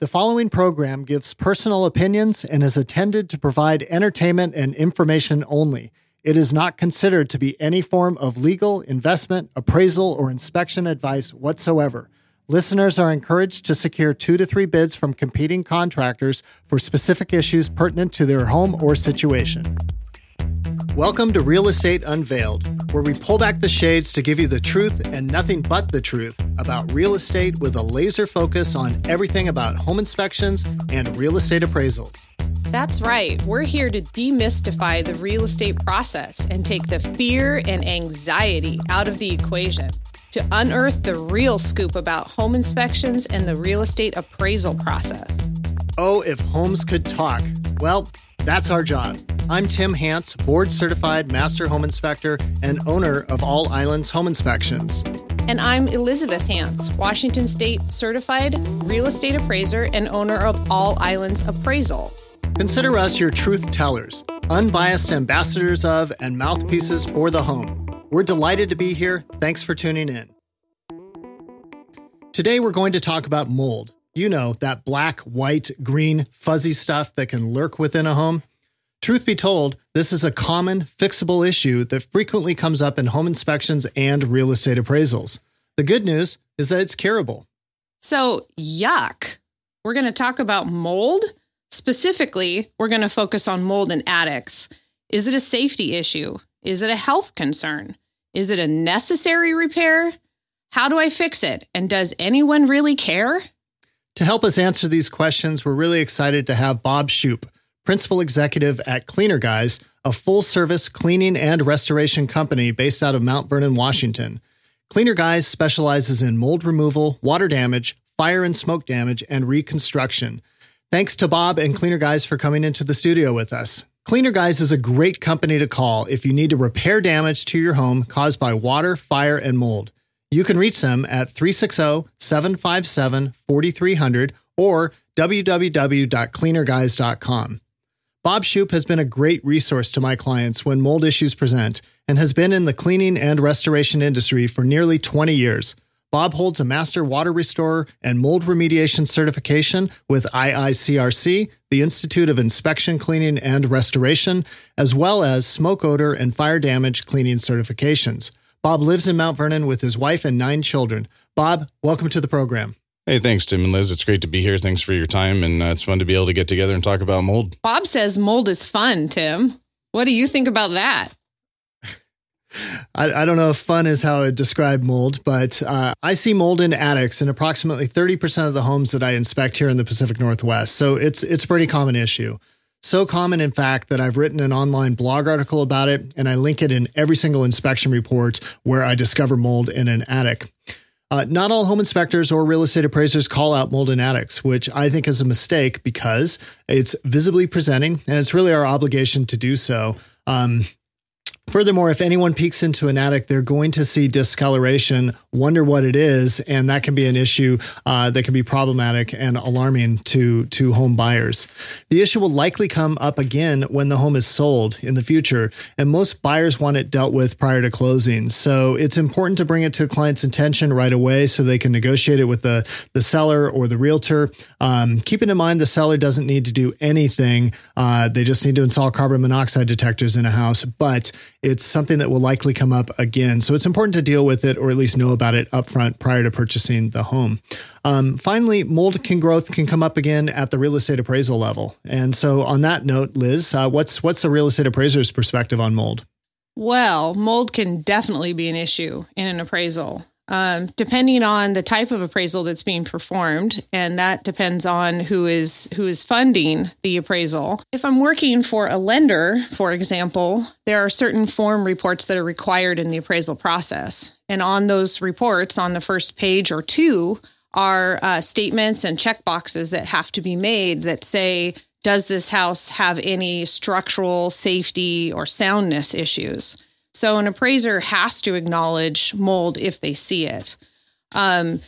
The following program gives personal opinions and is intended to provide entertainment and information only. It is not considered to be any form of legal, investment, appraisal, or inspection advice whatsoever. Listeners are encouraged to secure two to three bids from competing contractors for specific issues pertinent to their home or situation. Welcome to Real Estate Unveiled, where we pull back the shades to give you the truth and nothing but the truth about real estate with a laser focus on everything about home inspections and real estate appraisals. That's right. We're here to demystify the real estate process and take the fear and anxiety out of the equation to unearth the real scoop about home inspections and the real estate appraisal process. Oh, if homes could talk. Well, that's our job. I'm Tim Hance, board certified master home inspector and owner of All Islands Home Inspections. And I'm Elizabeth Hance, Washington State certified real estate appraiser and owner of All Islands Appraisal. Consider us your truth tellers, unbiased ambassadors of and mouthpieces for the home. We're delighted to be here. Thanks for tuning in. Today, we're going to talk about mold. You know, that black, white, green, fuzzy stuff that can lurk within a home. Truth be told, this is a common fixable issue that frequently comes up in home inspections and real estate appraisals. The good news is that it's curable. So, yuck. We're going to talk about mold. Specifically, we're going to focus on mold in attics. Is it a safety issue? Is it a health concern? Is it a necessary repair? How do I fix it? And does anyone really care? To help us answer these questions, we're really excited to have Bob Shoop, principal executive at Cleaner Guys, a full service cleaning and restoration company based out of Mount Vernon, Washington. Cleaner Guys specializes in mold removal, water damage, fire and smoke damage, and reconstruction. Thanks to Bob and Cleaner Guys for coming into the studio with us. Cleaner Guys is a great company to call if you need to repair damage to your home caused by water, fire, and mold. You can reach them at 360 757 4300 or www.cleanerguys.com. Bob Shoop has been a great resource to my clients when mold issues present and has been in the cleaning and restoration industry for nearly 20 years. Bob holds a Master Water Restorer and Mold Remediation certification with IICRC, the Institute of Inspection, Cleaning, and Restoration, as well as smoke odor and fire damage cleaning certifications. Bob lives in Mount Vernon with his wife and nine children. Bob, welcome to the program. Hey, thanks, Tim and Liz. It's great to be here. Thanks for your time, and uh, it's fun to be able to get together and talk about mold. Bob says mold is fun, Tim. What do you think about that? I, I, don't know if fun is how I describe mold, but uh, I see mold in attics in approximately 30% of the homes that I inspect here in the Pacific Northwest. So it's it's a pretty common issue. So common, in fact, that I've written an online blog article about it, and I link it in every single inspection report where I discover mold in an attic. Uh, not all home inspectors or real estate appraisers call out mold in attics, which I think is a mistake because it's visibly presenting and it's really our obligation to do so. Um, Furthermore, if anyone peeks into an attic, they're going to see discoloration, wonder what it is, and that can be an issue uh, that can be problematic and alarming to to home buyers. The issue will likely come up again when the home is sold in the future, and most buyers want it dealt with prior to closing. So it's important to bring it to the client's attention right away so they can negotiate it with the the seller or the realtor. Um, keeping in mind the seller doesn't need to do anything; uh, they just need to install carbon monoxide detectors in a house, but it's something that will likely come up again. So it's important to deal with it or at least know about it upfront prior to purchasing the home. Um, finally, mold can growth can come up again at the real estate appraisal level. And so on that note, Liz, uh, what's what's the real estate appraiser's perspective on mold? Well, mold can definitely be an issue in an appraisal um, depending on the type of appraisal that's being performed, and that depends on who is who is funding the appraisal. If I'm working for a lender, for example, there are certain form reports that are required in the appraisal process, and on those reports, on the first page or two, are uh, statements and check boxes that have to be made that say does this house have any structural safety or soundness issues so an appraiser has to acknowledge mold if they see it. Um,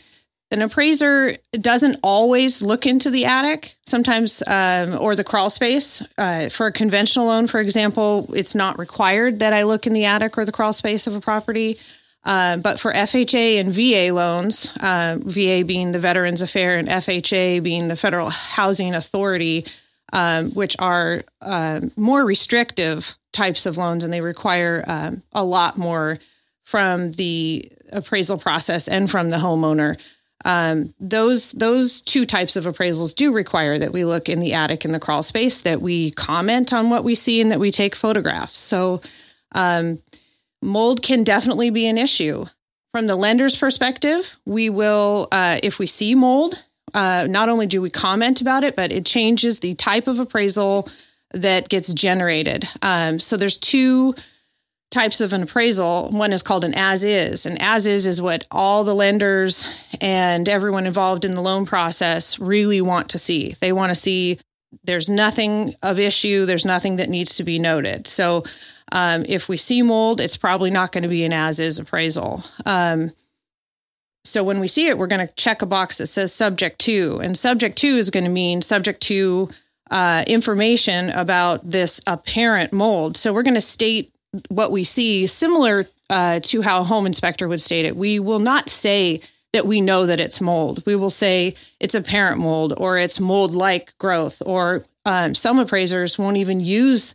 an appraiser doesn't always look into the attic, sometimes, um, or the crawl space. Uh, for a conventional loan, for example, it's not required that I look in the attic or the crawl space of a property. Uh, but for FHA and VA loans, uh, VA being the Veterans Affair and FHA being the Federal Housing Authority, um, which are uh, more restrictive types of loans and they require um, a lot more from the appraisal process and from the homeowner. Um, those those two types of appraisals do require that we look in the attic and the crawl space, that we comment on what we see, and that we take photographs. So um, mold can definitely be an issue. From the lender's perspective, we will, uh, if we see mold, uh, not only do we comment about it, but it changes the type of appraisal that gets generated. Um, so there's two types of an appraisal. One is called an as is, and as is is what all the lenders and everyone involved in the loan process really want to see. They want to see there's nothing of issue, there's nothing that needs to be noted. So um, if we see mold, it's probably not going to be an as is appraisal. Um, so when we see it, we're going to check a box that says subject to, and subject to is going to mean subject to uh, information about this apparent mold. So we're going to state what we see, similar uh, to how a home inspector would state it. We will not say that we know that it's mold. We will say it's apparent mold or it's mold like growth, or um, some appraisers won't even use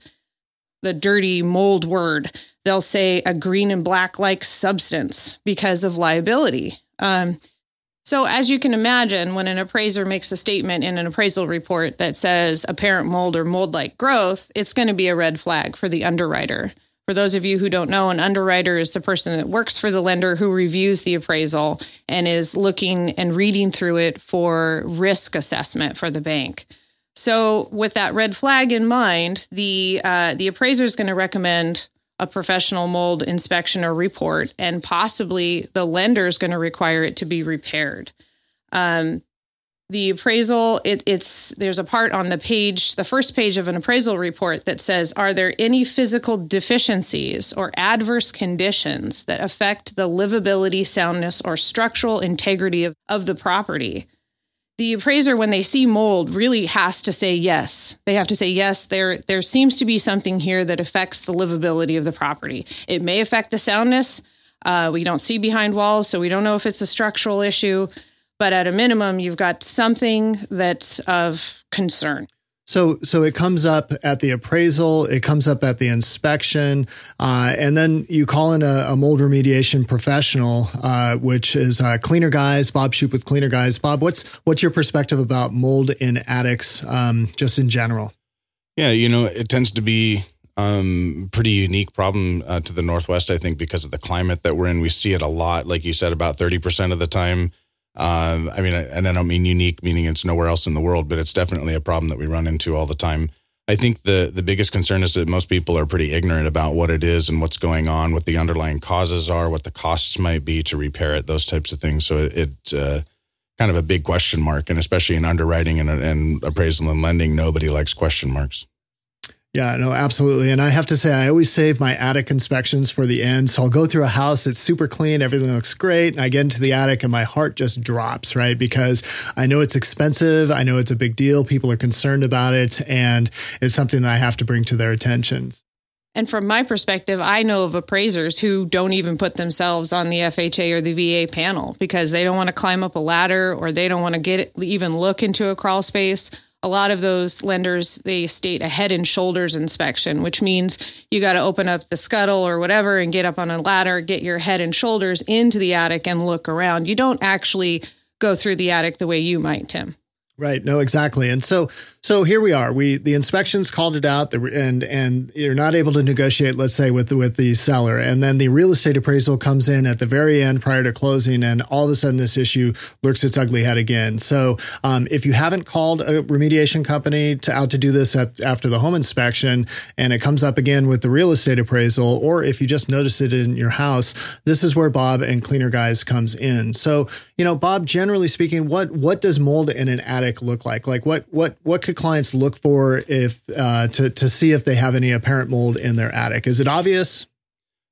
the dirty mold word. They'll say a green and black like substance because of liability. Um, so, as you can imagine, when an appraiser makes a statement in an appraisal report that says apparent mold or mold like growth, it's going to be a red flag for the underwriter. For those of you who don't know, an underwriter is the person that works for the lender who reviews the appraisal and is looking and reading through it for risk assessment for the bank. So, with that red flag in mind, the uh, the appraiser is going to recommend a professional mold inspection or report, and possibly the lender is going to require it to be repaired. Um, the appraisal it, it's there's a part on the page the first page of an appraisal report that says are there any physical deficiencies or adverse conditions that affect the livability soundness or structural integrity of, of the property the appraiser when they see mold really has to say yes. They have to say yes there there seems to be something here that affects the livability of the property. It may affect the soundness. Uh, we don't see behind walls so we don't know if it's a structural issue but at a minimum you've got something that's of concern so, so it comes up at the appraisal, it comes up at the inspection, uh, and then you call in a, a mold remediation professional, uh, which is uh, Cleaner Guys. Bob Shoop with Cleaner Guys. Bob, what's what's your perspective about mold in attics, um, just in general? Yeah, you know, it tends to be um, pretty unique problem uh, to the Northwest, I think, because of the climate that we're in. We see it a lot, like you said, about thirty percent of the time um, I mean, and I don't mean unique, meaning it's nowhere else in the world, but it's definitely a problem that we run into all the time. I think the the biggest concern is that most people are pretty ignorant about what it is and what's going on, what the underlying causes are, what the costs might be to repair it, those types of things. So it's uh, kind of a big question mark, and especially in underwriting and, and appraisal and lending, nobody likes question marks. Yeah, no, absolutely. And I have to say, I always save my attic inspections for the end. So I'll go through a house, it's super clean, everything looks great. And I get into the attic and my heart just drops, right? Because I know it's expensive. I know it's a big deal. People are concerned about it. And it's something that I have to bring to their attention. And from my perspective, I know of appraisers who don't even put themselves on the FHA or the VA panel because they don't want to climb up a ladder or they don't want to get even look into a crawl space a lot of those lenders they state a head and shoulders inspection which means you got to open up the scuttle or whatever and get up on a ladder get your head and shoulders into the attic and look around. You don't actually go through the attic the way you might tim Right. No, exactly. And so, so here we are. We the inspections called it out, and and you're not able to negotiate, let's say, with the, with the seller, and then the real estate appraisal comes in at the very end prior to closing, and all of a sudden this issue lurks its ugly head again. So, um, if you haven't called a remediation company to out to do this at, after the home inspection, and it comes up again with the real estate appraisal, or if you just notice it in your house, this is where Bob and Cleaner Guys comes in. So, you know, Bob, generally speaking, what what does mold in an attic look like? Like what what what could clients look for if uh, to to see if they have any apparent mold in their attic? Is it obvious?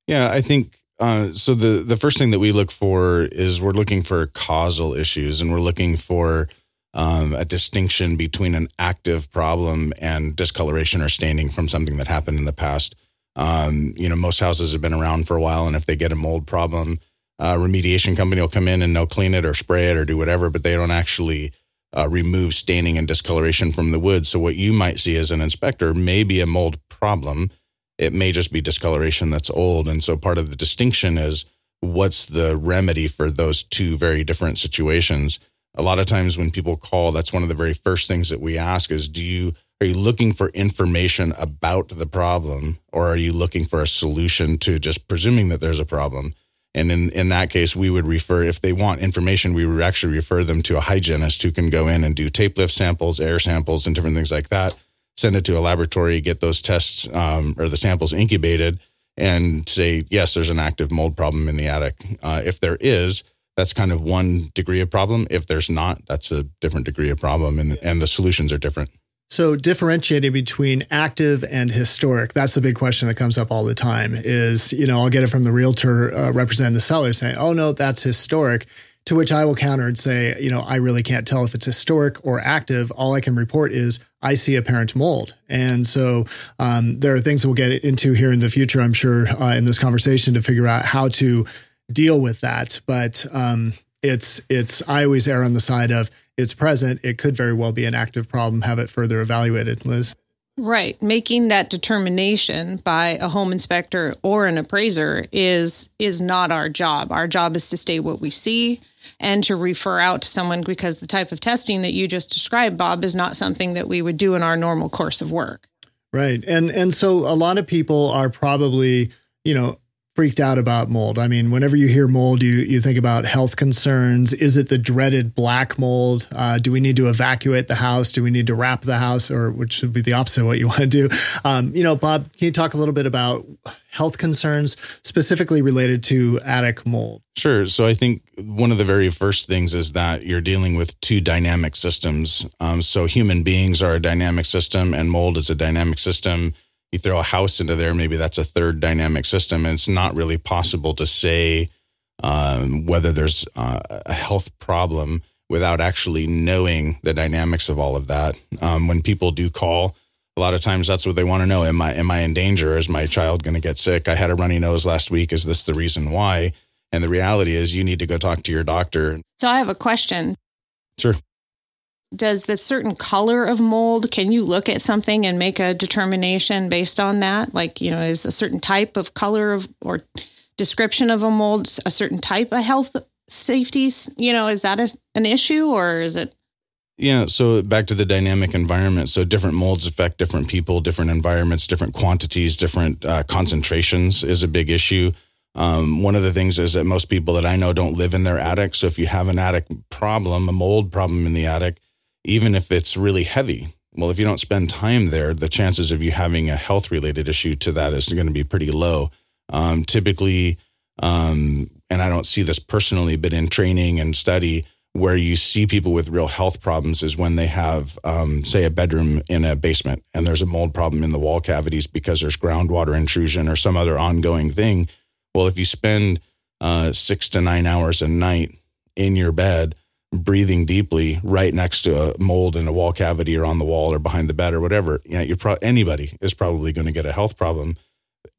Yeah, I think uh, so. the The first thing that we look for is we're looking for causal issues, and we're looking for um, a distinction between an active problem and discoloration or staining from something that happened in the past. Um, you know, most houses have been around for a while, and if they get a mold problem, uh, remediation company will come in and they'll clean it or spray it or do whatever, but they don't actually uh, remove staining and discoloration from the wood. So what you might see as an inspector may be a mold problem. It may just be discoloration that's old. And so part of the distinction is what's the remedy for those two very different situations. A lot of times when people call, that's one of the very first things that we ask is, do you, are you looking for information about the problem or are you looking for a solution to just presuming that there's a problem? And in, in that case, we would refer, if they want information, we would actually refer them to a hygienist who can go in and do tape lift samples, air samples, and different things like that. Send it to a laboratory, get those tests um, or the samples incubated, and say, yes, there's an active mold problem in the attic. Uh, if there is, that's kind of one degree of problem. If there's not, that's a different degree of problem, and, and the solutions are different. So differentiating between active and historic, that's the big question that comes up all the time is, you know, I'll get it from the realtor uh, representing the seller saying, oh, no, that's historic. To which I will counter and say, you know, I really can't tell if it's historic or active. All I can report is I see apparent mold. And so um, there are things we'll get into here in the future, I'm sure, uh, in this conversation to figure out how to deal with that. But um, it's, it's, I always err on the side of it's present, it could very well be an active problem. Have it further evaluated, Liz. Right. Making that determination by a home inspector or an appraiser is is not our job. Our job is to state what we see and to refer out to someone because the type of testing that you just described, Bob, is not something that we would do in our normal course of work. Right. And and so a lot of people are probably, you know, freaked out about mold. I mean, whenever you hear mold, you you think about health concerns. Is it the dreaded black mold? Uh, do we need to evacuate the house? Do we need to wrap the house, or which would be the opposite of what you want to do? Um, you know, Bob, can you talk a little bit about health concerns specifically related to attic mold? Sure. So I think one of the very first things is that you're dealing with two dynamic systems. Um, so human beings are a dynamic system, and mold is a dynamic system you throw a house into there, maybe that's a third dynamic system. And it's not really possible to say um, whether there's uh, a health problem without actually knowing the dynamics of all of that. Um, when people do call, a lot of times that's what they want to know. Am I am I in danger? Is my child going to get sick? I had a runny nose last week. Is this the reason why? And the reality is, you need to go talk to your doctor. So I have a question. Sure does the certain color of mold can you look at something and make a determination based on that? Like you know is a certain type of color of or description of a mold a certain type of health safety you know is that a, an issue or is it? Yeah so back to the dynamic environment. So different molds affect different people different environments different quantities different uh, concentrations is a big issue. Um, one of the things is that most people that I know don't live in their attic. So if you have an attic problem, a mold problem in the attic, even if it's really heavy. Well, if you don't spend time there, the chances of you having a health related issue to that is going to be pretty low. Um, typically, um, and I don't see this personally, but in training and study, where you see people with real health problems is when they have, um, say, a bedroom in a basement and there's a mold problem in the wall cavities because there's groundwater intrusion or some other ongoing thing. Well, if you spend uh, six to nine hours a night in your bed, breathing deeply right next to a mold in a wall cavity or on the wall or behind the bed or whatever, you know, you're pro- anybody is probably going to get a health problem.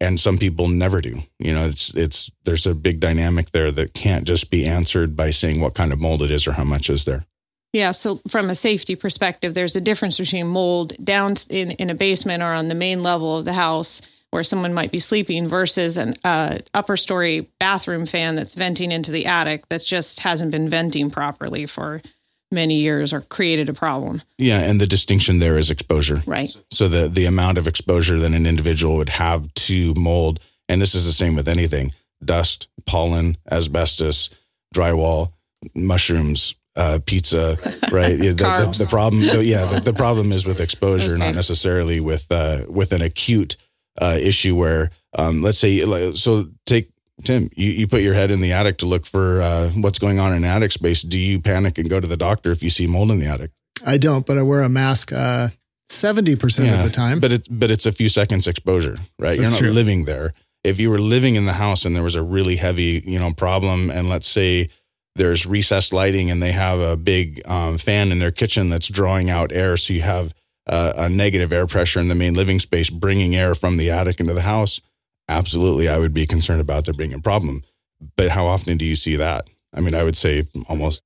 And some people never do. You know, it's it's there's a big dynamic there that can't just be answered by saying what kind of mold it is or how much is there. Yeah, so from a safety perspective, there's a difference between mold down in, in a basement or on the main level of the house where someone might be sleeping versus an uh, upper story bathroom fan that's venting into the attic that just hasn't been venting properly for many years or created a problem. Yeah, and the distinction there is exposure. Right. So the the amount of exposure that an individual would have to mold, and this is the same with anything: dust, pollen, asbestos, drywall, mushrooms, uh, pizza, right? the, the, the, problem, yeah, the, the, problem is with exposure, okay. not necessarily with uh, with an acute uh, issue where, um, let's say, so take Tim, you, you put your head in the attic to look for uh, what's going on in attic space. Do you panic and go to the doctor if you see mold in the attic? I don't, but I wear a mask uh, seventy percent yeah, of the time. But it's but it's a few seconds exposure, right? That's You're not true. living there. If you were living in the house and there was a really heavy, you know, problem, and let's say there's recessed lighting and they have a big um, fan in their kitchen that's drawing out air, so you have uh, a negative air pressure in the main living space, bringing air from the attic into the house, absolutely, I would be concerned about there being a problem. But how often do you see that? I mean, I would say almost.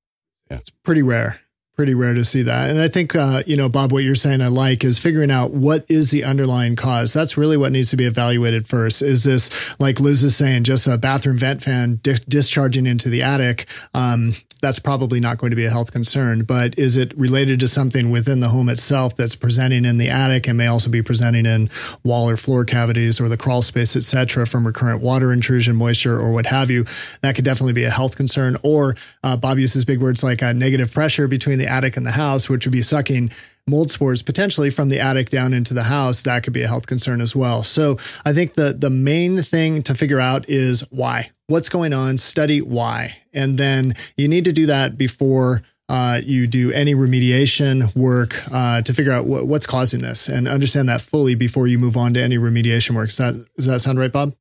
Yeah. It's pretty rare pretty rare to see that. And I think, uh, you know, Bob, what you're saying I like is figuring out what is the underlying cause. That's really what needs to be evaluated first. Is this, like Liz is saying, just a bathroom vent fan di- discharging into the attic? Um, that's probably not going to be a health concern. But is it related to something within the home itself that's presenting in the attic and may also be presenting in wall or floor cavities or the crawl space, et cetera, from recurrent water intrusion, moisture, or what have you? That could definitely be a health concern. Or uh, Bob uses big words like a negative pressure between the attic and the house, which would be sucking mold spores potentially from the attic down into the house, that could be a health concern as well. So I think the the main thing to figure out is why. What's going on? Study why, and then you need to do that before. Uh, you do any remediation work uh, to figure out wh- what's causing this and understand that fully before you move on to any remediation work. Does that, does that sound right, Bob?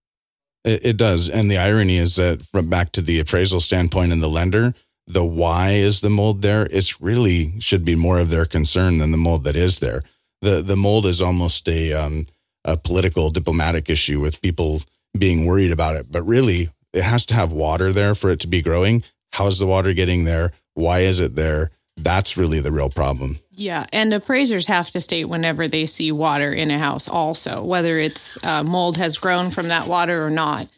It, it does. And the irony is that from back to the appraisal standpoint and the lender, the why is the mold there, it's really should be more of their concern than the mold that is there. The the mold is almost a um, a political diplomatic issue with people being worried about it, but really it has to have water there for it to be growing. How's the water getting there? Why is it there? That's really the real problem. Yeah, and appraisers have to state whenever they see water in a house, also whether it's uh, mold has grown from that water or not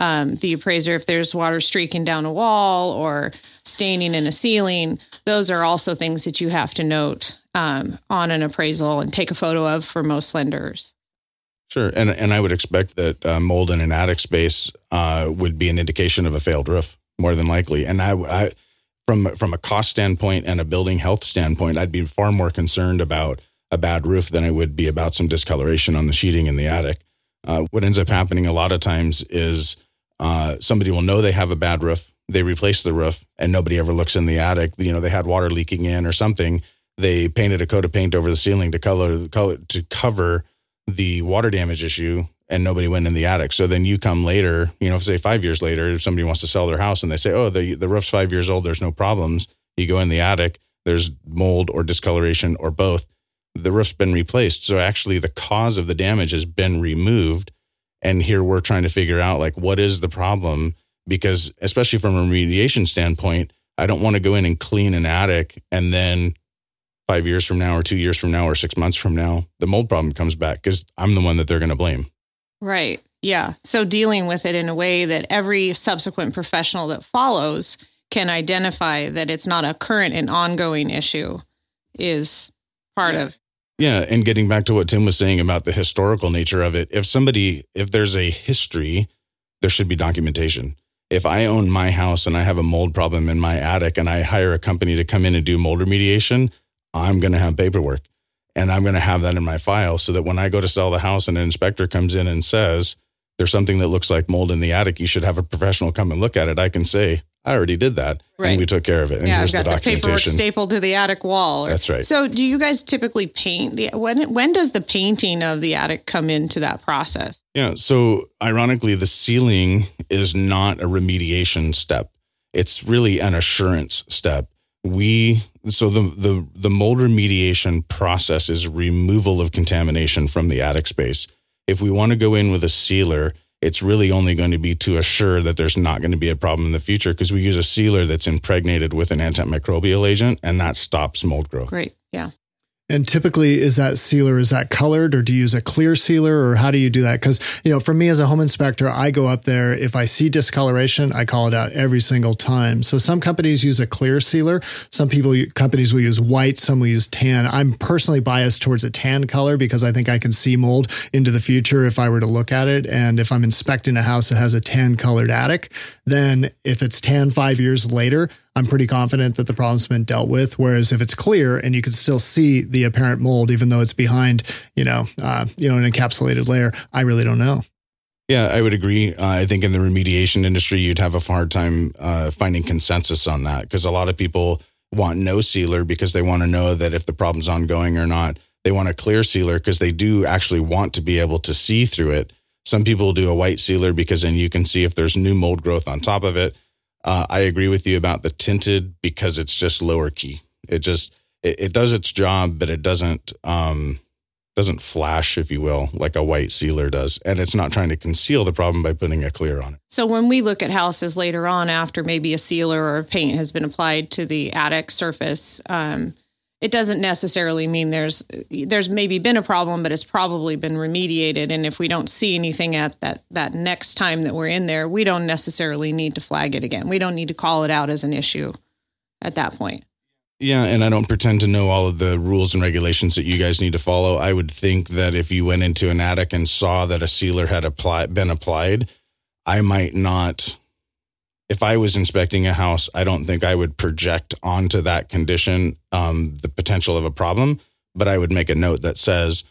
um, the appraiser if there's water streaking down a wall or staining in a ceiling. Those are also things that you have to note um, on an appraisal and take a photo of for most lenders. Sure, and and I would expect that uh, mold in an attic space uh, would be an indication of a failed roof, more than likely. And I, I, from from a cost standpoint and a building health standpoint, I'd be far more concerned about a bad roof than I would be about some discoloration on the sheeting in the attic. Uh, what ends up happening a lot of times is uh, somebody will know they have a bad roof. They replace the roof and nobody ever looks in the attic. You know, they had water leaking in or something. They painted a coat of paint over the ceiling to color, color to cover the water damage issue and nobody went in the attic. So then you come later, you know, say five years later, if somebody wants to sell their house and they say, oh, the, the roof's five years old, there's no problems. You go in the attic, there's mold or discoloration or both. The roof's been replaced. So actually, the cause of the damage has been removed and here we're trying to figure out like what is the problem because especially from a remediation standpoint, I don't want to go in and clean an attic and then five years from now or two years from now or six months from now, the mold problem comes back because I'm the one that they're going to blame. Right. Yeah. So dealing with it in a way that every subsequent professional that follows can identify that it's not a current and ongoing issue is part yeah. of yeah, and getting back to what Tim was saying about the historical nature of it, if somebody, if there's a history, there should be documentation. If I own my house and I have a mold problem in my attic and I hire a company to come in and do mold remediation, I'm going to have paperwork and I'm going to have that in my file so that when I go to sell the house and an inspector comes in and says, there's something that looks like mold in the attic, you should have a professional come and look at it. I can say, I already did that, right. and we took care of it. And yeah, here's I've got the, the paperwork stapled to the attic wall. Or, That's right. So, do you guys typically paint the when? When does the painting of the attic come into that process? Yeah. So, ironically, the sealing is not a remediation step; it's really an assurance step. We so the the the mold remediation process is removal of contamination from the attic space. If we want to go in with a sealer it's really only going to be to assure that there's not going to be a problem in the future because we use a sealer that's impregnated with an antimicrobial agent and that stops mold growth. Great. Yeah. And typically, is that sealer is that colored, or do you use a clear sealer, or how do you do that? Because you know, for me as a home inspector, I go up there. If I see discoloration, I call it out every single time. So some companies use a clear sealer. Some people companies will use white. Some will use tan. I'm personally biased towards a tan color because I think I can see mold into the future if I were to look at it. And if I'm inspecting a house that has a tan colored attic, then if it's tan five years later, I'm pretty confident that the problem's been dealt with. Whereas if it's clear and you can still see the apparent mold, even though it's behind, you know, uh, you know, an encapsulated layer, I really don't know. Yeah, I would agree. Uh, I think in the remediation industry, you'd have a hard time uh, finding consensus on that because a lot of people want no sealer because they want to know that if the problem's ongoing or not. They want a clear sealer because they do actually want to be able to see through it. Some people do a white sealer because then you can see if there's new mold growth on top of it. Uh, I agree with you about the tinted because it's just lower key. It just it, it does its job, but it doesn't um, doesn't flash, if you will, like a white sealer does. And it's not trying to conceal the problem by putting a clear on it. So when we look at houses later on, after maybe a sealer or a paint has been applied to the attic surface, um, it doesn't necessarily mean there's there's maybe been a problem, but it's probably been remediated. And if we don't see anything at that that next time that we're in there, we don't necessarily need to flag it again. We don't need to call it out as an issue at that point. Yeah, and I don't pretend to know all of the rules and regulations that you guys need to follow. I would think that if you went into an attic and saw that a sealer had applied, been applied, I might not. If I was inspecting a house, I don't think I would project onto that condition um, the potential of a problem, but I would make a note that says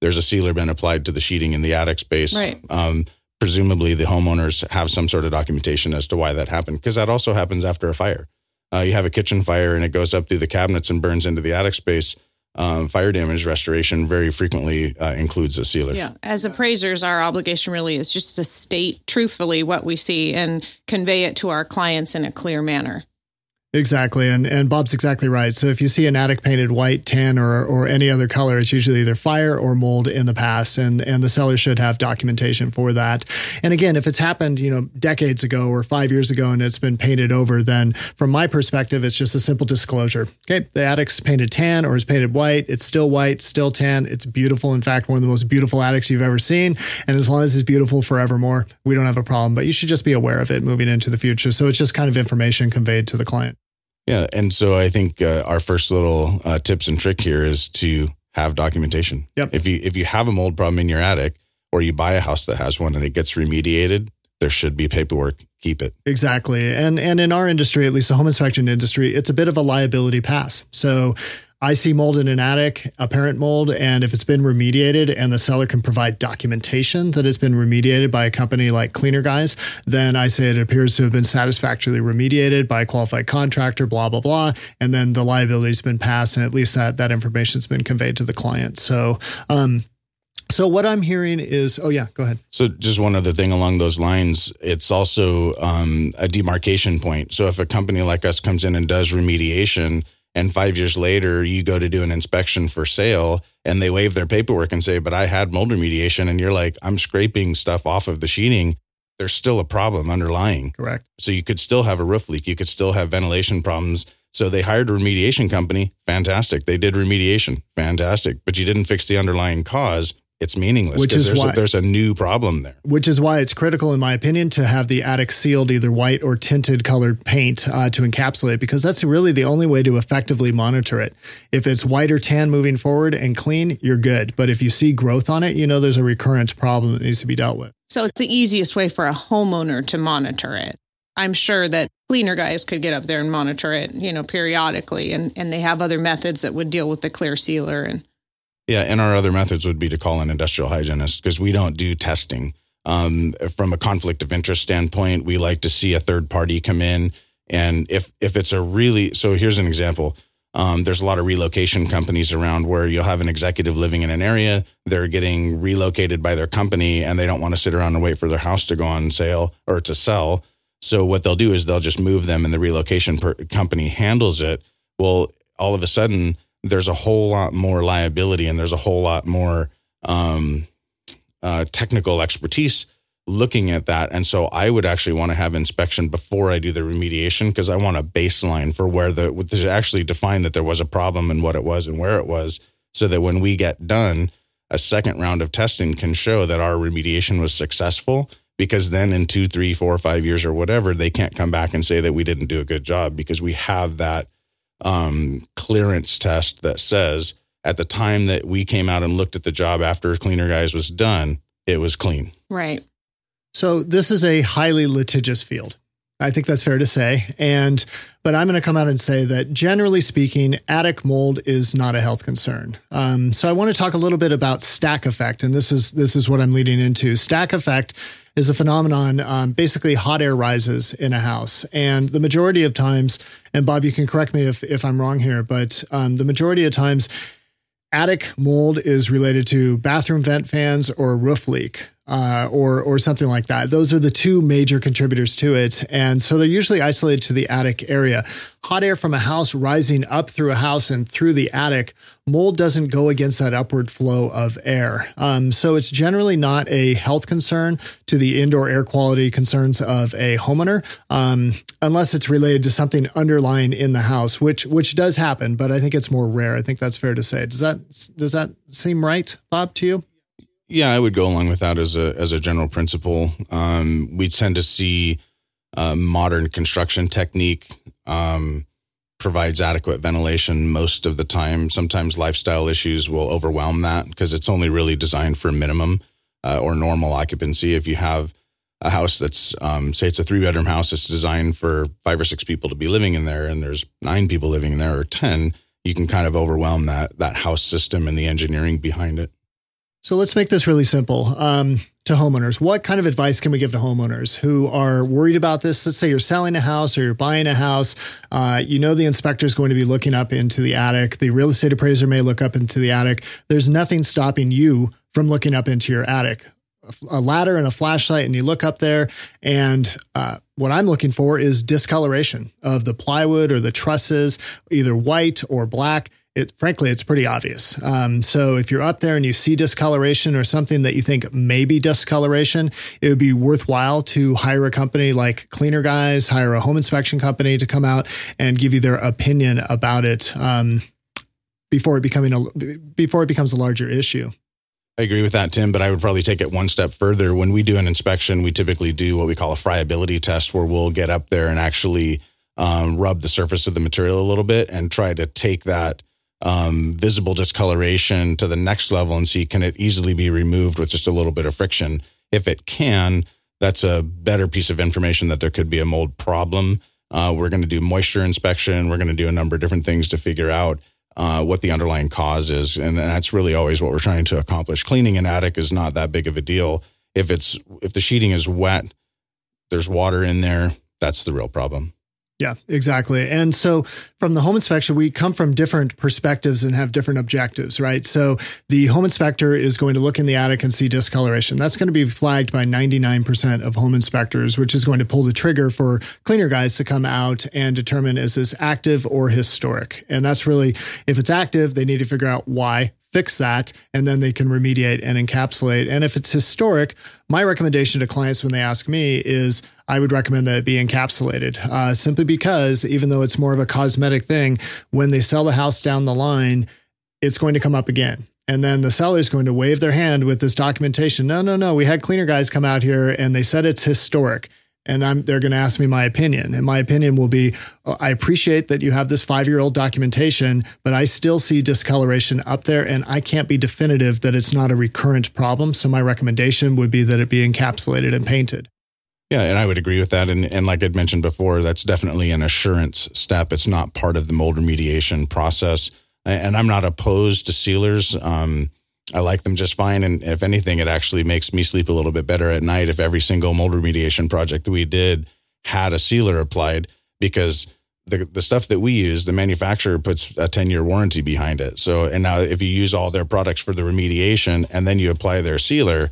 there's a sealer been applied to the sheeting in the attic space. Right. Um, presumably, the homeowners have some sort of documentation as to why that happened, because that also happens after a fire uh, you have a kitchen fire and it goes up through the cabinets and burns into the attic space, um, fire damage restoration very frequently uh, includes a sealer. Yeah. As appraisers, our obligation really is just to state truthfully what we see and convey it to our clients in a clear manner. Exactly. And and Bob's exactly right. So if you see an attic painted white, tan, or or any other color, it's usually either fire or mold in the past. And and the seller should have documentation for that. And again, if it's happened, you know, decades ago or five years ago and it's been painted over, then from my perspective, it's just a simple disclosure. Okay, the attic's painted tan or is painted white. It's still white, still tan. It's beautiful. In fact, one of the most beautiful attics you've ever seen. And as long as it's beautiful forevermore, we don't have a problem. But you should just be aware of it moving into the future. So it's just kind of information conveyed to the client. Yeah, and so I think uh, our first little uh, tips and trick here is to have documentation. Yep. If you if you have a mold problem in your attic, or you buy a house that has one and it gets remediated, there should be paperwork. Keep it exactly. And and in our industry, at least the home inspection industry, it's a bit of a liability pass. So I see mold in an attic, apparent mold, and if it's been remediated and the seller can provide documentation that it's been remediated by a company like Cleaner Guys, then I say it appears to have been satisfactorily remediated by a qualified contractor, blah, blah, blah. And then the liability's been passed and at least that, that information's been conveyed to the client. So, um, so what I'm hearing is, oh yeah, go ahead. So just one other thing along those lines, it's also um, a demarcation point. So if a company like us comes in and does remediation, and five years later you go to do an inspection for sale and they waive their paperwork and say but i had mold remediation. And you're like i'm scraping stuff off of the sheeting. There's still a problem underlying. Correct. So you could still have a roof leak. You could still have ventilation problems. So they hired a remediation company. Fantastic. They did remediation. Fantastic. But you didn't fix the underlying cause it's meaningless which is there's why a, there's a new problem there. Which is why it's critical in my opinion to have the attic sealed either white or tinted colored paint uh, to encapsulate because that's really the only way to effectively monitor it. If it's white or tan moving forward and clean you're good. But if you see growth on it you know there's a recurrence problem that needs to be dealt with. So it's the easiest way for a homeowner to monitor it. I'm sure that cleaner guys could get up there and monitor it you know periodically and and they have other methods that would deal with the clear sealer and yeah, and our other methods would be to call an industrial hygienist because we don't do testing. Um, from a conflict of interest standpoint, we like to see a third party come in, and if if it's a really so, here's an example. Um, there's a lot of relocation companies around where you'll have an executive living in an area, they're getting relocated by their company, and they don't want to sit around and wait for their house to go on sale or to sell. So what they'll do is they'll just move them, and the relocation per- company handles it. Well, all of a sudden there's a whole lot more liability and there's a whole lot more um, uh, technical expertise looking at that. And so I would actually want to have inspection before I do the remediation because I want a baseline for where the to actually define that there was a problem and what it was and where it was, so that when we get done, a second round of testing can show that our remediation was successful. Because then in two, three, four, five years or whatever, they can't come back and say that we didn't do a good job because we have that um, clearance test that says at the time that we came out and looked at the job after Cleaner Guys was done, it was clean. Right. So this is a highly litigious field. I think that's fair to say. And but I'm going to come out and say that generally speaking, attic mold is not a health concern. Um, so I want to talk a little bit about stack effect, and this is this is what I'm leading into. Stack effect is a phenomenon. Um, basically, hot air rises in a house, and the majority of times, and Bob, you can correct me if if I'm wrong here, but um, the majority of times, attic mold is related to bathroom vent fans or roof leak. Uh, or or something like that. Those are the two major contributors to it, and so they're usually isolated to the attic area. Hot air from a house rising up through a house and through the attic, mold doesn't go against that upward flow of air. Um, so it's generally not a health concern to the indoor air quality concerns of a homeowner, um, unless it's related to something underlying in the house, which which does happen, but I think it's more rare. I think that's fair to say. Does that does that seem right, Bob, to you? Yeah, I would go along with that as a as a general principle. Um, we tend to see uh, modern construction technique um, provides adequate ventilation most of the time. Sometimes lifestyle issues will overwhelm that because it's only really designed for minimum uh, or normal occupancy. If you have a house that's um, say it's a three bedroom house, it's designed for five or six people to be living in there, and there's nine people living in there or ten. You can kind of overwhelm that that house system and the engineering behind it. So let's make this really simple um, to homeowners. What kind of advice can we give to homeowners who are worried about this? Let's say you're selling a house or you're buying a house. Uh, you know the inspector is going to be looking up into the attic. The real estate appraiser may look up into the attic. There's nothing stopping you from looking up into your attic. A ladder and a flashlight, and you look up there. And uh, what I'm looking for is discoloration of the plywood or the trusses, either white or black it frankly it's pretty obvious. Um, so if you're up there and you see discoloration or something that you think may be discoloration, it would be worthwhile to hire a company like Cleaner Guys, hire a home inspection company to come out and give you their opinion about it um, before it becoming a before it becomes a larger issue. I agree with that, Tim, but I would probably take it one step further. When we do an inspection, we typically do what we call a friability test, where we'll get up there and actually um, rub the surface of the material a little bit and try to take that um, visible discoloration to the next level and see can it easily be removed with just a little bit of friction. If it can, that's a better piece of information that there could be a mold problem. Uh, we're going to do moisture inspection. We're going to do a number of different things to figure out uh, what the underlying cause is, and that's really always what we're trying to accomplish. Cleaning an attic is not that big of a deal. If it's if the sheeting is wet, there's water in there. That's the real problem. Yeah, exactly. And so from the home inspection, we come from different perspectives and have different objectives, right? So the home inspector is going to look in the attic and see discoloration. That's going to be flagged by 99% of home inspectors, which is going to pull the trigger for cleaner guys to come out and determine is this active or historic. And that's really, if it's active, they need to figure out why fix that, and then they can remediate and encapsulate. And if it's historic, my recommendation to clients when they ask me is I would recommend that it be encapsulated uh, simply because even though it's more of a cosmetic thing, when they sell the house down the line, it's going to come up again. And then the seller is going to wave their hand with this documentation. No, no, no. We had cleaner guys come out here and they said it's historic and I'm, they're going to ask me my opinion. And my opinion will be I appreciate that you have this five year old documentation, but I still see discoloration up there, and I can't be definitive that it's not a recurrent problem. So my recommendation would be that it be encapsulated and painted. Yeah, and I would agree with that. And, and like I'd mentioned before, that's definitely an assurance step. It's not part of the mold remediation process. And I'm not opposed to sealers. Um, I like them just fine. And if anything, it actually makes me sleep a little bit better at night if every single mold remediation project that we did had a sealer applied because the, the stuff that we use, the manufacturer puts a 10 year warranty behind it. So, and now if you use all their products for the remediation and then you apply their sealer,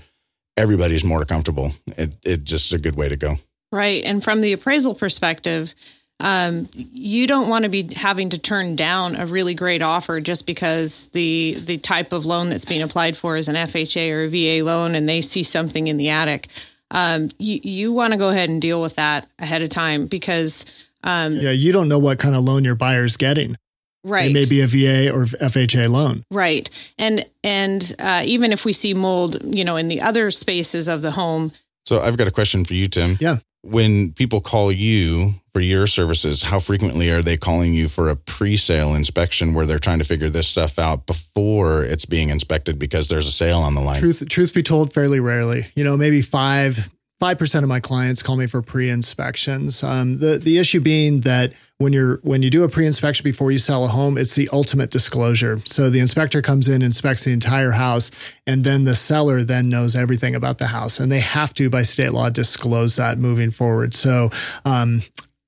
everybody's more comfortable. It, it's just a good way to go. Right. And from the appraisal perspective, um, you don't want to be having to turn down a really great offer just because the the type of loan that's being applied for is an FHA or a VA loan, and they see something in the attic. Um, you you want to go ahead and deal with that ahead of time because um, yeah, you don't know what kind of loan your buyer's getting. Right. It may be a VA or FHA loan. Right. And and uh, even if we see mold, you know, in the other spaces of the home. So I've got a question for you, Tim. Yeah when people call you for your services, how frequently are they calling you for a pre-sale inspection where they're trying to figure this stuff out before it's being inspected because there's a sale on the line? Truth, truth be told, fairly rarely. You know, maybe five five percent of my clients call me for pre-inspections. Um, the the issue being that when you're when you do a pre-inspection before you sell a home, it's the ultimate disclosure. So the inspector comes in, inspects the entire house, and then the seller then knows everything about the house, and they have to by state law disclose that moving forward. So um,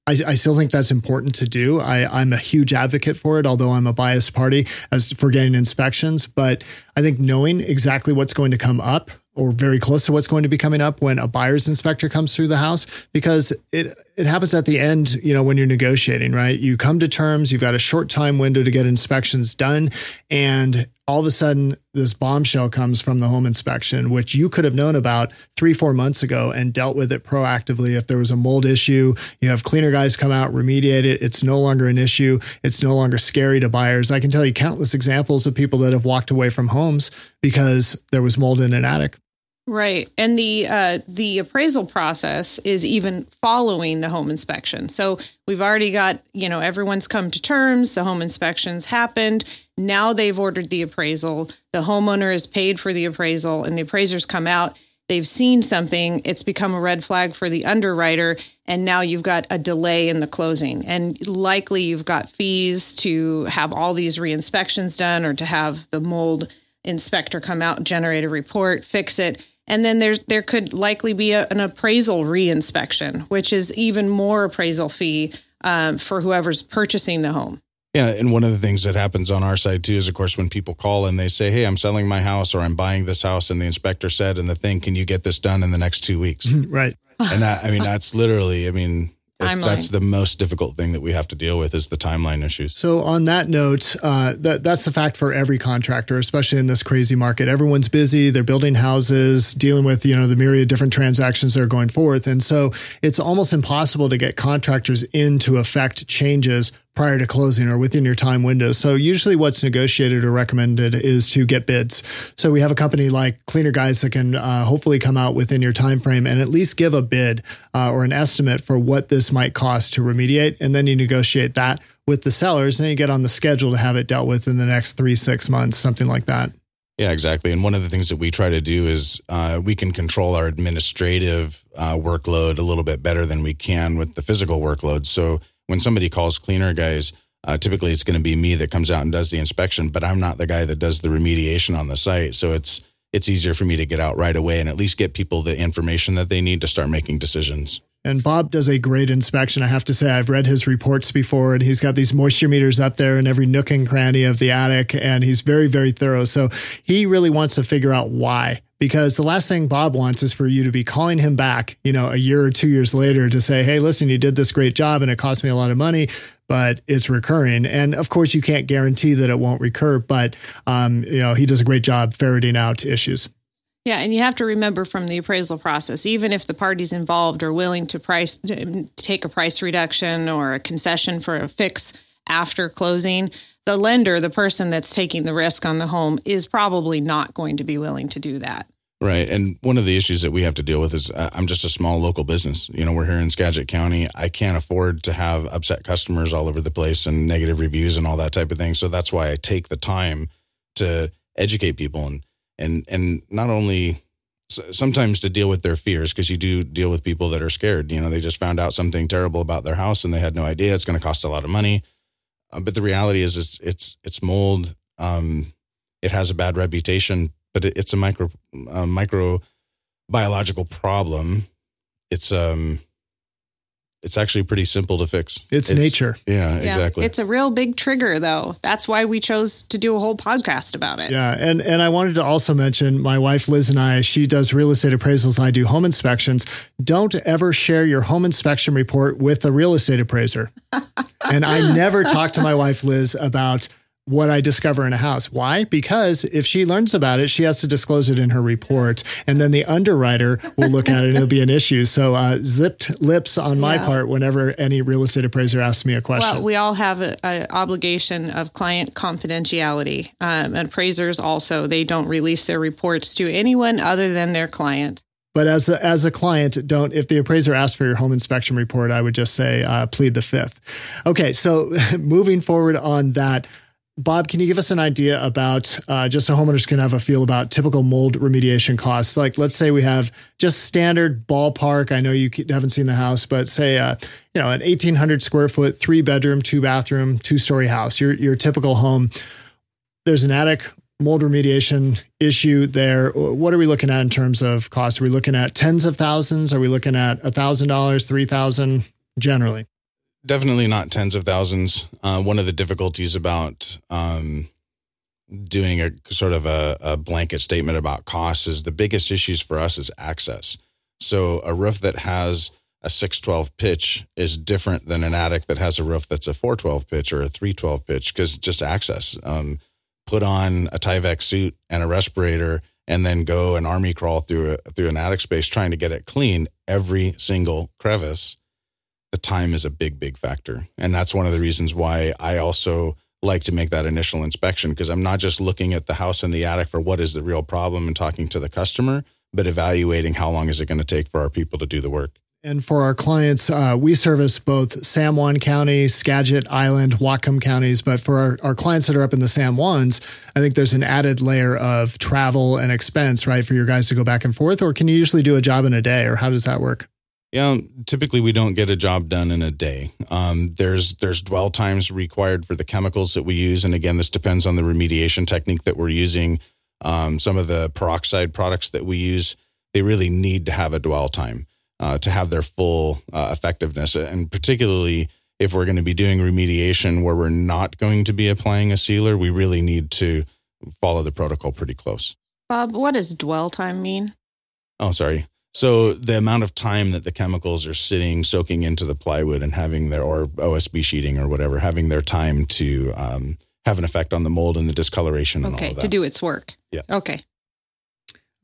I, I, still think that's important to do. I, am a huge advocate for it, although I'm a biased party as for getting inspections. But I think knowing exactly what's going to come up or very close to what's going to be coming up when a buyer's inspector comes through the house because it it happens at the end, you know, when you're negotiating, right? You come to terms, you've got a short time window to get inspections done, and all of a sudden this bombshell comes from the home inspection, which you could have known about three, four months ago and dealt with it proactively. If there was a mold issue, you have cleaner guys come out, remediate it. It's no longer an issue. It's no longer scary to buyers. I can tell you countless examples of people that have walked away from homes because there was mold in an attic. Right. And the uh, the appraisal process is even following the home inspection. So we've already got, you know, everyone's come to terms, the home inspections happened. Now they've ordered the appraisal. The homeowner has paid for the appraisal and the appraisers come out. They've seen something, it's become a red flag for the underwriter, and now you've got a delay in the closing. And likely you've got fees to have all these re-inspections done or to have the mold inspector come out, generate a report, fix it and then there's there could likely be a, an appraisal reinspection, which is even more appraisal fee um, for whoever's purchasing the home. Yeah, and one of the things that happens on our side too is, of course, when people call and they say, "Hey, I'm selling my house or I'm buying this house," and the inspector said, "And the thing, can you get this done in the next two weeks?" right. And that, I mean, that's literally, I mean, Timeline. That's the most difficult thing that we have to deal with is the timeline issues. So on that note, uh, that that's the fact for every contractor, especially in this crazy market. Everyone's busy; they're building houses, dealing with you know the myriad different transactions that are going forth, and so it's almost impossible to get contractors in to affect changes prior to closing or within your time window. So usually what's negotiated or recommended is to get bids. So we have a company like Cleaner Guys that can uh, hopefully come out within your time frame and at least give a bid uh, or an estimate for what this might cost to remediate. And then you negotiate that with the sellers and then you get on the schedule to have it dealt with in the next three, six months, something like that. Yeah, exactly. And one of the things that we try to do is uh, we can control our administrative uh, workload a little bit better than we can with the physical workload. So when somebody calls cleaner guys, uh, typically it's going to be me that comes out and does the inspection, but I'm not the guy that does the remediation on the site. So it's it's easier for me to get out right away and at least get people the information that they need to start making decisions. And Bob does a great inspection. I have to say, I've read his reports before, and he's got these moisture meters up there in every nook and cranny of the attic, and he's very, very thorough. So he really wants to figure out why because the last thing Bob wants is for you to be calling him back, you know, a year or two years later to say, Hey, listen, you did this great job and it cost me a lot of money, but it's recurring. And of course, you can't guarantee that it won't recur, but, um, you know, he does a great job ferreting out issues. Yeah, and you have to remember from the appraisal process, even if the parties involved are willing to price to take a price reduction or a concession for a fix after closing, the lender, the person that's taking the risk on the home, is probably not going to be willing to do that. Right. And one of the issues that we have to deal with is uh, I'm just a small local business. You know, we're here in Skagit County. I can't afford to have upset customers all over the place and negative reviews and all that type of thing. So that's why I take the time to educate people and, and, and not only sometimes to deal with their fears because you do deal with people that are scared. You know, they just found out something terrible about their house and they had no idea it's going to cost a lot of money. Uh, but the reality is, it's it's it's mold. Um, it has a bad reputation, but it, it's a micro a micro biological problem. It's um it's actually pretty simple to fix. It's, it's nature. Yeah, yeah, exactly. It's a real big trigger though. That's why we chose to do a whole podcast about it. Yeah, and and I wanted to also mention my wife Liz and I, she does real estate appraisals, I do home inspections. Don't ever share your home inspection report with a real estate appraiser. and I never talk to my wife Liz about what I discover in a house. Why? Because if she learns about it, she has to disclose it in her report, and then the underwriter will look at it and it'll be an issue. So, uh, zipped lips on my yeah. part whenever any real estate appraiser asks me a question. Well, we all have an obligation of client confidentiality. Um, and appraisers also, they don't release their reports to anyone other than their client. But as a, as a client, don't if the appraiser asks for your home inspection report, I would just say uh, plead the fifth. Okay, so moving forward on that, Bob, can you give us an idea about uh, just so homeowners can have a feel about typical mold remediation costs? Like, let's say we have just standard ballpark. I know you haven't seen the house, but say, uh, you know, an 1800 square foot, three bedroom, two bathroom, two story house, your, your typical home. There's an attic mold remediation issue there. What are we looking at in terms of costs? Are we looking at tens of thousands? Are we looking at a thousand dollars, three thousand generally? Definitely not tens of thousands. Uh, one of the difficulties about um, doing a sort of a, a blanket statement about costs is the biggest issues for us is access. So a roof that has a 612 pitch is different than an attic that has a roof that's a 412 pitch or a 312 pitch because just access. Um, put on a Tyvek suit and a respirator and then go and army crawl through a, through an attic space trying to get it clean every single crevice. The time is a big, big factor. And that's one of the reasons why I also like to make that initial inspection because I'm not just looking at the house and the attic for what is the real problem and talking to the customer, but evaluating how long is it going to take for our people to do the work. And for our clients, uh, we service both San Juan County, Skagit Island, Whatcom counties. But for our, our clients that are up in the San Juans, I think there's an added layer of travel and expense, right, for your guys to go back and forth. Or can you usually do a job in a day, or how does that work? Yeah, typically we don't get a job done in a day. Um, there's there's dwell times required for the chemicals that we use, and again, this depends on the remediation technique that we're using. Um, some of the peroxide products that we use, they really need to have a dwell time uh, to have their full uh, effectiveness. And particularly if we're going to be doing remediation where we're not going to be applying a sealer, we really need to follow the protocol pretty close. Bob, what does dwell time mean? Oh, sorry. So the amount of time that the chemicals are sitting, soaking into the plywood and having their, or OSB sheeting or whatever, having their time to um, have an effect on the mold and the discoloration. And all that okay, to do its work. Yeah. Okay.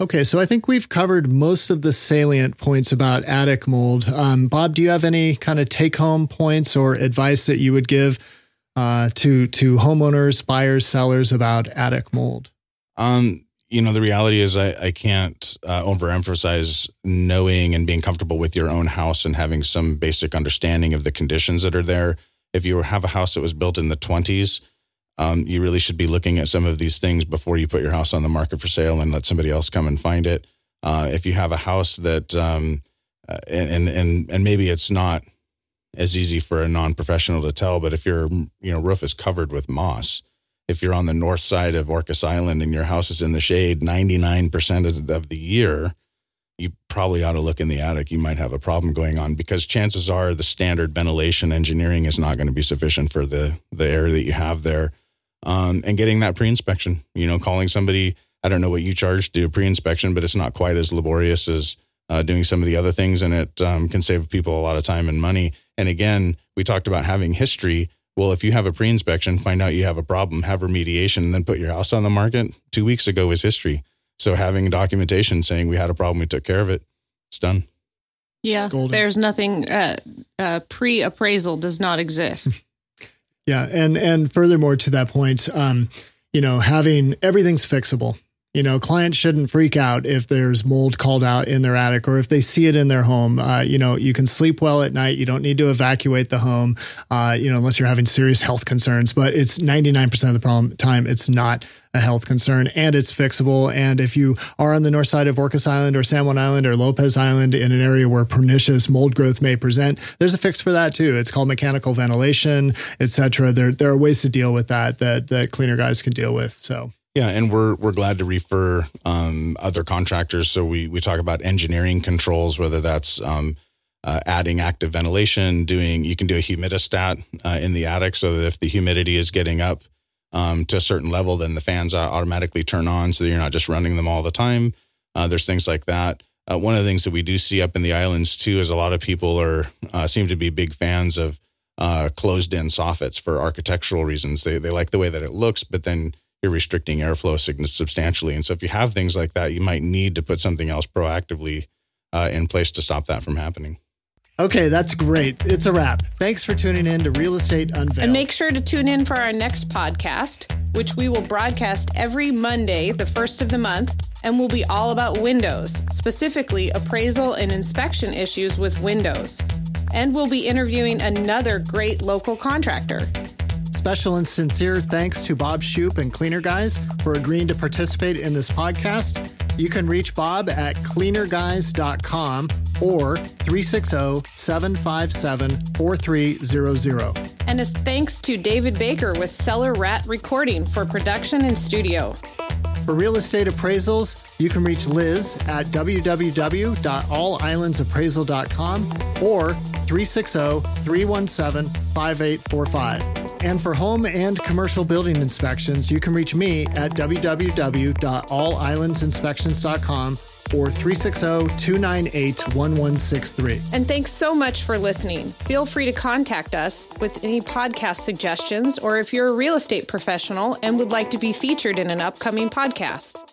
Okay, so I think we've covered most of the salient points about attic mold. Um, Bob, do you have any kind of take-home points or advice that you would give uh, to to homeowners, buyers, sellers about attic mold? Um, you know, the reality is I, I can't uh, overemphasize knowing and being comfortable with your own house and having some basic understanding of the conditions that are there. If you have a house that was built in the 20s, um, you really should be looking at some of these things before you put your house on the market for sale and let somebody else come and find it. Uh, if you have a house that, um, uh, and, and, and maybe it's not as easy for a non-professional to tell, but if your, you know, roof is covered with moss, if you're on the north side of Orcas Island and your house is in the shade 99% of, the year, you probably ought to look in the attic. You might have a problem going on because chances are the standard ventilation engineering is not going to be sufficient for the, the air that you have there um, and getting that pre-inspection. You know, calling somebody. I don't know what you charge to do a pre-inspection, but it's not quite as laborious as uh, doing some of the other things, and it um, can save people a lot of time and money. And again, we talked about having history. Well, if you have a pre-inspection, find out you have a problem, have remediation, and then put your house on the market. Two weeks ago was history. So having documentation saying we had a problem, we took care of it, it's done. Yeah, there's nothing. Uh, uh, pre-appraisal does not exist. Yeah, and and furthermore to that point, um, you know, having everything's fixable. You know, clients shouldn't freak out if there's mold called out in their attic or if they see it in their home. Uh, you know, you can sleep well at night. You don't need to evacuate the home, uh, you know, unless you're having serious health concerns. But it's 99% of the problem time it's not a health concern and it's fixable. And if you are on the north side of Orcas Island or San Juan Island or Lopez Island in an area where pernicious mold growth may present, there's a fix for that too. It's called mechanical ventilation, etc. There, there are ways to deal with that that that cleaner guys can deal with. So. Yeah, and we're we're glad to refer um, other contractors. So we we talk about engineering controls, whether that's um, uh, adding active ventilation, doing you can do a humidistat uh, in the attic, so that if the humidity is getting up um, to a certain level, then the fans automatically turn on, so you're not just running them all the time. Uh, there's things like that. Uh, one of the things that we do see up in the islands too is a lot of people are uh, seem to be big fans of uh, closed in soffits for architectural reasons. They they like the way that it looks, but then you're restricting airflow substantially. And so if you have things like that, you might need to put something else proactively uh, in place to stop that from happening. Okay, that's great. It's a wrap. Thanks for tuning in to Real Estate Unveiled. And make sure to tune in for our next podcast, which we will broadcast every Monday, the first of the month, and will be all about windows, specifically appraisal and inspection issues with windows. And we'll be interviewing another great local contractor. Special and sincere thanks to Bob Shoop and Cleaner Guys for agreeing to participate in this podcast. You can reach Bob at cleanerguys.com or 360 757 4300. And as thanks to David Baker with Cellar Rat Recording for production and studio. For real estate appraisals, you can reach Liz at www.allislandsappraisal.com or 360 317 5845. And for home and commercial building inspections, you can reach me at www.allislandsinspections.com or 360-298-1163. And thanks so much for listening. Feel free to contact us with any podcast suggestions or if you're a real estate professional and would like to be featured in an upcoming podcast.